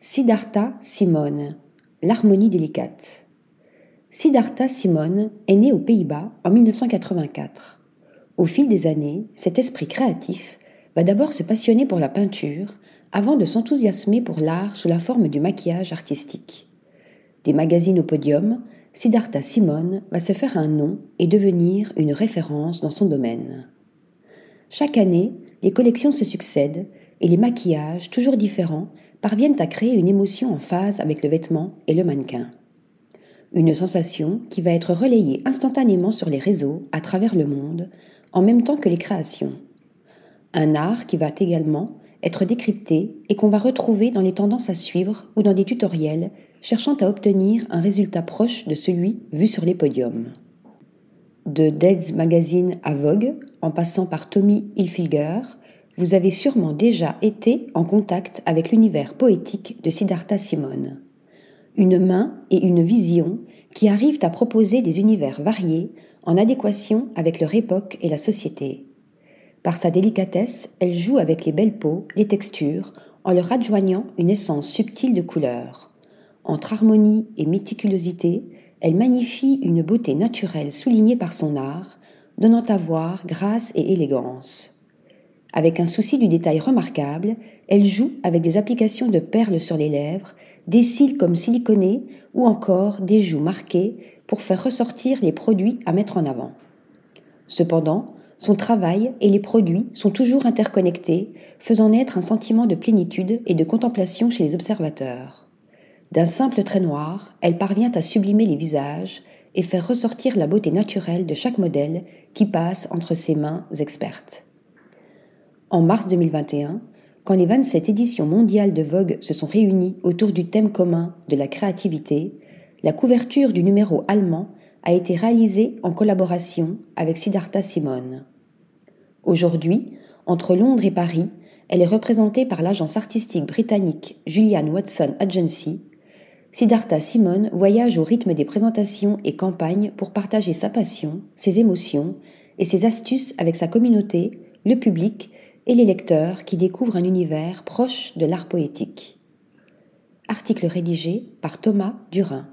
Siddhartha Simone, l'harmonie délicate. Siddhartha Simone est né aux Pays-Bas en 1984. Au fil des années, cet esprit créatif va d'abord se passionner pour la peinture avant de s'enthousiasmer pour l'art sous la forme du maquillage artistique. Des magazines au podium, Siddhartha Simone va se faire un nom et devenir une référence dans son domaine. Chaque année, les collections se succèdent et les maquillages, toujours différents, parviennent à créer une émotion en phase avec le vêtement et le mannequin. Une sensation qui va être relayée instantanément sur les réseaux à travers le monde, en même temps que les créations. Un art qui va également être décrypté et qu'on va retrouver dans les tendances à suivre ou dans des tutoriels cherchant à obtenir un résultat proche de celui vu sur les podiums. De Dead's Magazine à Vogue, en passant par Tommy Hilfiger, vous avez sûrement déjà été en contact avec l'univers poétique de Siddhartha Simone. Une main et une vision qui arrivent à proposer des univers variés en adéquation avec leur époque et la société. Par sa délicatesse, elle joue avec les belles peaux, les textures, en leur adjoignant une essence subtile de couleurs. Entre harmonie et méticulosité, elle magnifie une beauté naturelle soulignée par son art, donnant à voir grâce et élégance. Avec un souci du détail remarquable, elle joue avec des applications de perles sur les lèvres, des cils comme siliconés ou encore des joues marquées pour faire ressortir les produits à mettre en avant. Cependant, son travail et les produits sont toujours interconnectés, faisant naître un sentiment de plénitude et de contemplation chez les observateurs. D'un simple trait noir, elle parvient à sublimer les visages et faire ressortir la beauté naturelle de chaque modèle qui passe entre ses mains expertes. En mars 2021, quand les 27 éditions mondiales de Vogue se sont réunies autour du thème commun de la créativité, la couverture du numéro allemand a été réalisée en collaboration avec Siddhartha Simone. Aujourd'hui, entre Londres et Paris, elle est représentée par l'agence artistique britannique Julian Watson Agency. Siddhartha Simone voyage au rythme des présentations et campagnes pour partager sa passion, ses émotions et ses astuces avec sa communauté, le public et les lecteurs qui découvrent un univers proche de l'art poétique. Article rédigé par Thomas Durin.